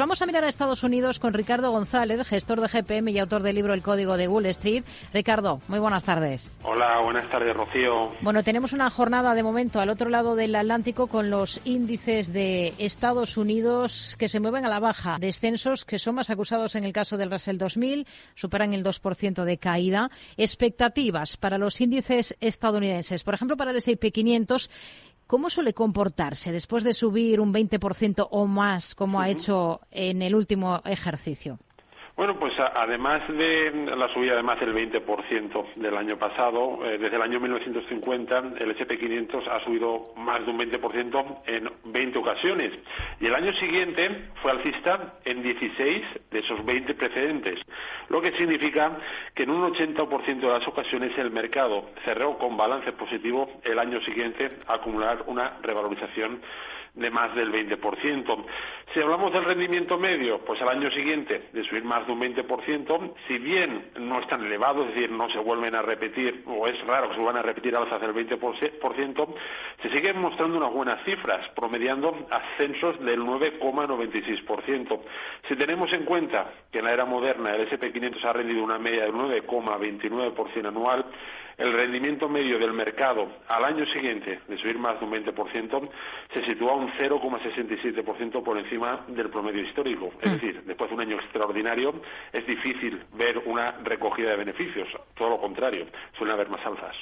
Vamos a mirar a Estados Unidos con Ricardo González, gestor de GPM y autor del libro El Código de Wall Street. Ricardo, muy buenas tardes. Hola, buenas tardes, Rocío. Bueno, tenemos una jornada de momento al otro lado del Atlántico con los índices de Estados Unidos que se mueven a la baja. Descensos que son más acusados en el caso del Russell 2000, superan el 2% de caída. Expectativas para los índices estadounidenses. Por ejemplo, para el S&P 500 ¿Cómo suele comportarse después de subir un 20% o más, como ha hecho en el último ejercicio? Bueno, pues además de la subida de más del 20% del año pasado, eh, desde el año 1950 el SP500 ha subido más de un 20% en 20 ocasiones. Y el año siguiente fue alcista en 16 de esos 20 precedentes, lo que significa que en un 80% de las ocasiones el mercado cerró con balance positivo el año siguiente a acumular una revalorización de más del 20%. Si hablamos del rendimiento medio, pues al año siguiente de subir más de un 20%, si bien no es tan elevado, es decir, no se vuelven a repetir, o es raro que se vuelvan a repetir alzas del 20%, se siguen mostrando unas buenas cifras, promediando ascensos del 9,96%. Si tenemos en cuenta que en la era moderna el SP500 ha rendido una media del 9,29% anual, el rendimiento medio del mercado al año siguiente de subir más de un 20% se sitúa un 0,67% por encima del promedio histórico. Es mm. decir, después de un año extraordinario es difícil ver una recogida de beneficios. Todo lo contrario, suelen haber más alzas.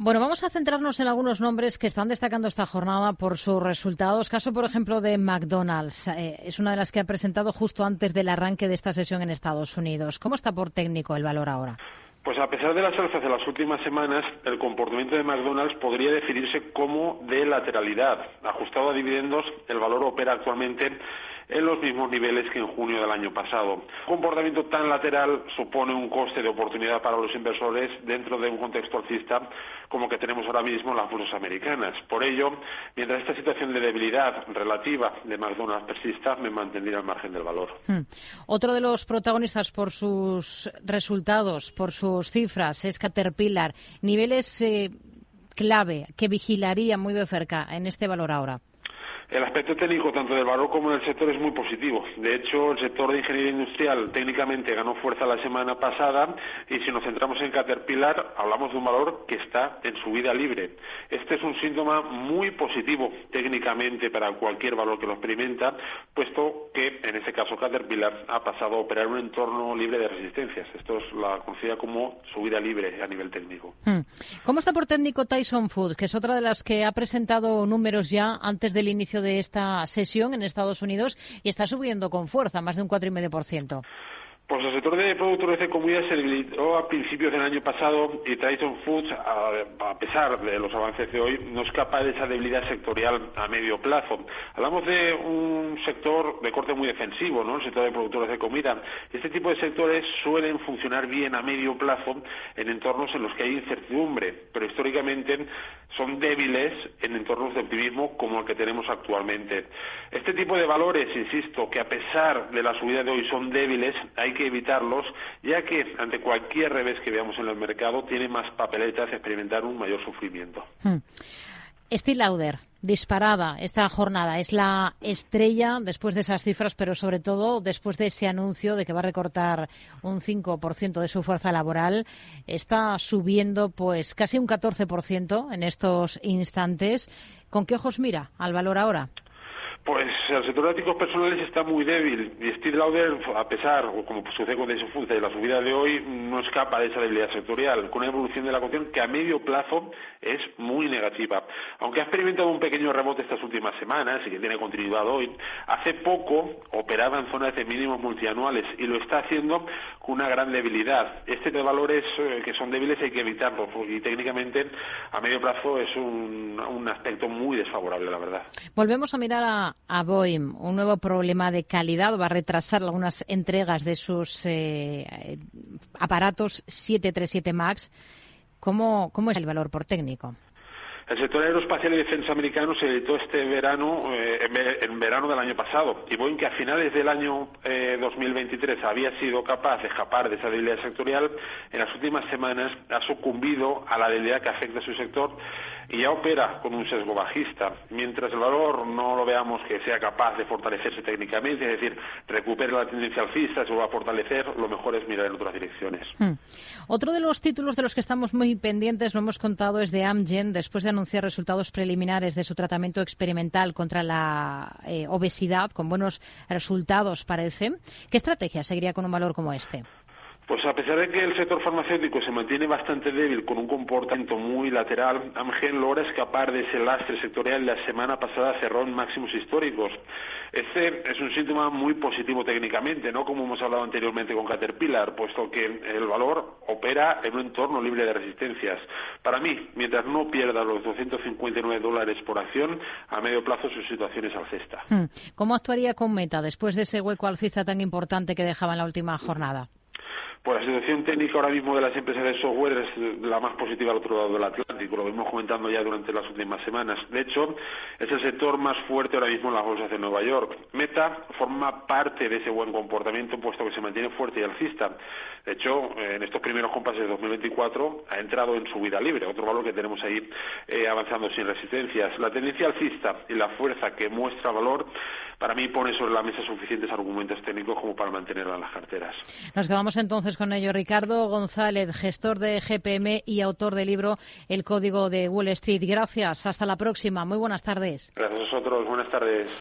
Bueno, vamos a centrarnos en algunos nombres que están destacando esta jornada por sus resultados. Caso, por ejemplo, de McDonald's. Eh, es una de las que ha presentado justo antes del arranque de esta sesión en Estados Unidos. ¿Cómo está por técnico el valor ahora? Pues a pesar de las alzas de las últimas semanas, el comportamiento de McDonald's podría definirse como de lateralidad. Ajustado a dividendos, el valor opera actualmente en los mismos niveles que en junio del año pasado. Un comportamiento tan lateral supone un coste de oportunidad para los inversores dentro de un contexto alcista como que tenemos ahora mismo las bolsas americanas. Por ello, mientras esta situación de debilidad relativa de McDonald's persista, me mantendría al margen del valor. Hmm. Otro de los protagonistas por sus resultados, por sus cifras, es Caterpillar. Niveles eh, clave que vigilaría muy de cerca en este valor ahora. El aspecto técnico tanto del valor como del sector es muy positivo. De hecho, el sector de ingeniería industrial técnicamente ganó fuerza la semana pasada y si nos centramos en Caterpillar, hablamos de un valor que está en su vida libre. Este es un síntoma muy positivo técnicamente para cualquier valor que lo experimenta, puesto que en este caso Caterpillar ha pasado a operar un entorno libre de resistencias. Esto es la conocida como subida libre a nivel técnico. Hmm. ¿Cómo está por técnico Tyson Foods, que es otra de las que ha presentado números ya antes del inicio de esta sesión en Estados Unidos y está subiendo con fuerza, más de un 4,5%. Pues el sector de productores de comida se debilitó a principios del año pasado y Tyson Foods, a, pesar de los avances de hoy, no escapa de esa debilidad sectorial a medio plazo. Hablamos de un sector de corte muy defensivo, ¿no? El sector de productores de comida. Este tipo de sectores suelen funcionar bien a medio plazo en entornos en los que hay incertidumbre, pero históricamente son débiles en entornos de optimismo como el que tenemos actualmente. Este tipo de valores, insisto, que a pesar de la subida de hoy son débiles, hay que evitarlos, ya que ante cualquier revés que veamos en el mercado tiene más papeletas experimentar un mayor sufrimiento. Hmm. Steve Lauder, disparada esta jornada. Es la estrella después de esas cifras, pero sobre todo después de ese anuncio de que va a recortar un 5% de su fuerza laboral. Está subiendo pues casi un 14% en estos instantes. ¿Con qué ojos mira al valor ahora? Pues el sector de datos personales está muy débil y Steve Lauder, a pesar, como sucede con Desenfunce, de la subida de hoy, no escapa de esa debilidad sectorial, con una evolución de la cuestión que a medio plazo es muy negativa. Aunque ha experimentado un pequeño rebote estas últimas semanas y que tiene continuidad hoy, hace poco operaba en zonas de mínimos multianuales y lo está haciendo con una gran debilidad. Este de valores eh, que son débiles hay que evitarlos y técnicamente a medio plazo es un, un aspecto muy desfavorable, la verdad. Volvemos a mirar a a Boeing un nuevo problema de calidad, va a retrasar algunas entregas de sus eh, aparatos 737 MAX. ¿Cómo, ¿Cómo es el valor por técnico? El sector aeroespacial y defensa americano se editó este verano, eh, en verano del año pasado, y Boeing, que a finales del año 2023 eh, había sido capaz de escapar de esa debilidad sectorial, en las últimas semanas ha sucumbido a la debilidad que afecta a su sector y ya opera con un sesgo bajista. Mientras el valor no lo veamos que sea capaz de fortalecerse técnicamente, es decir, recupere la tendencia alcista, se va a fortalecer, lo mejor es mirar en otras direcciones. Hmm. Otro de los títulos de los que estamos muy pendientes, lo hemos contado, es de Amgen, después de anunciar resultados preliminares de su tratamiento experimental contra la eh, obesidad, con buenos resultados, parece. ¿Qué estrategia seguiría con un valor como este? Pues a pesar de que el sector farmacéutico se mantiene bastante débil con un comportamiento muy lateral, Amgen logra escapar de ese lastre sectorial. La semana pasada cerró en máximos históricos. Este es un síntoma muy positivo técnicamente, ¿no? Como hemos hablado anteriormente con Caterpillar, puesto que el valor opera en un entorno libre de resistencias. Para mí, mientras no pierda los 259 dólares por acción, a medio plazo su situación es alcista. Hmm. ¿Cómo actuaría con Meta después de ese hueco alcista tan importante que dejaba en la última jornada? Pues la situación técnica ahora mismo de las empresas de software es la más positiva al otro lado del Atlántico, lo venimos comentando ya durante las últimas semanas. De hecho, es el sector más fuerte ahora mismo en las bolsas de Nueva York. Meta forma parte de ese buen comportamiento, puesto que se mantiene fuerte y alcista. De hecho, en estos primeros compases de 2024 ha entrado en subida libre, otro valor que tenemos ahí eh, avanzando sin resistencias. La tendencia alcista y la fuerza que muestra valor, para mí pone sobre la mesa suficientes argumentos técnicos como para mantenerla en las carteras. Nos quedamos entonces con ello. Ricardo González, gestor de GPM y autor del libro El Código de Wall Street. Gracias. Hasta la próxima. Muy buenas tardes. Gracias a vosotros. Buenas tardes.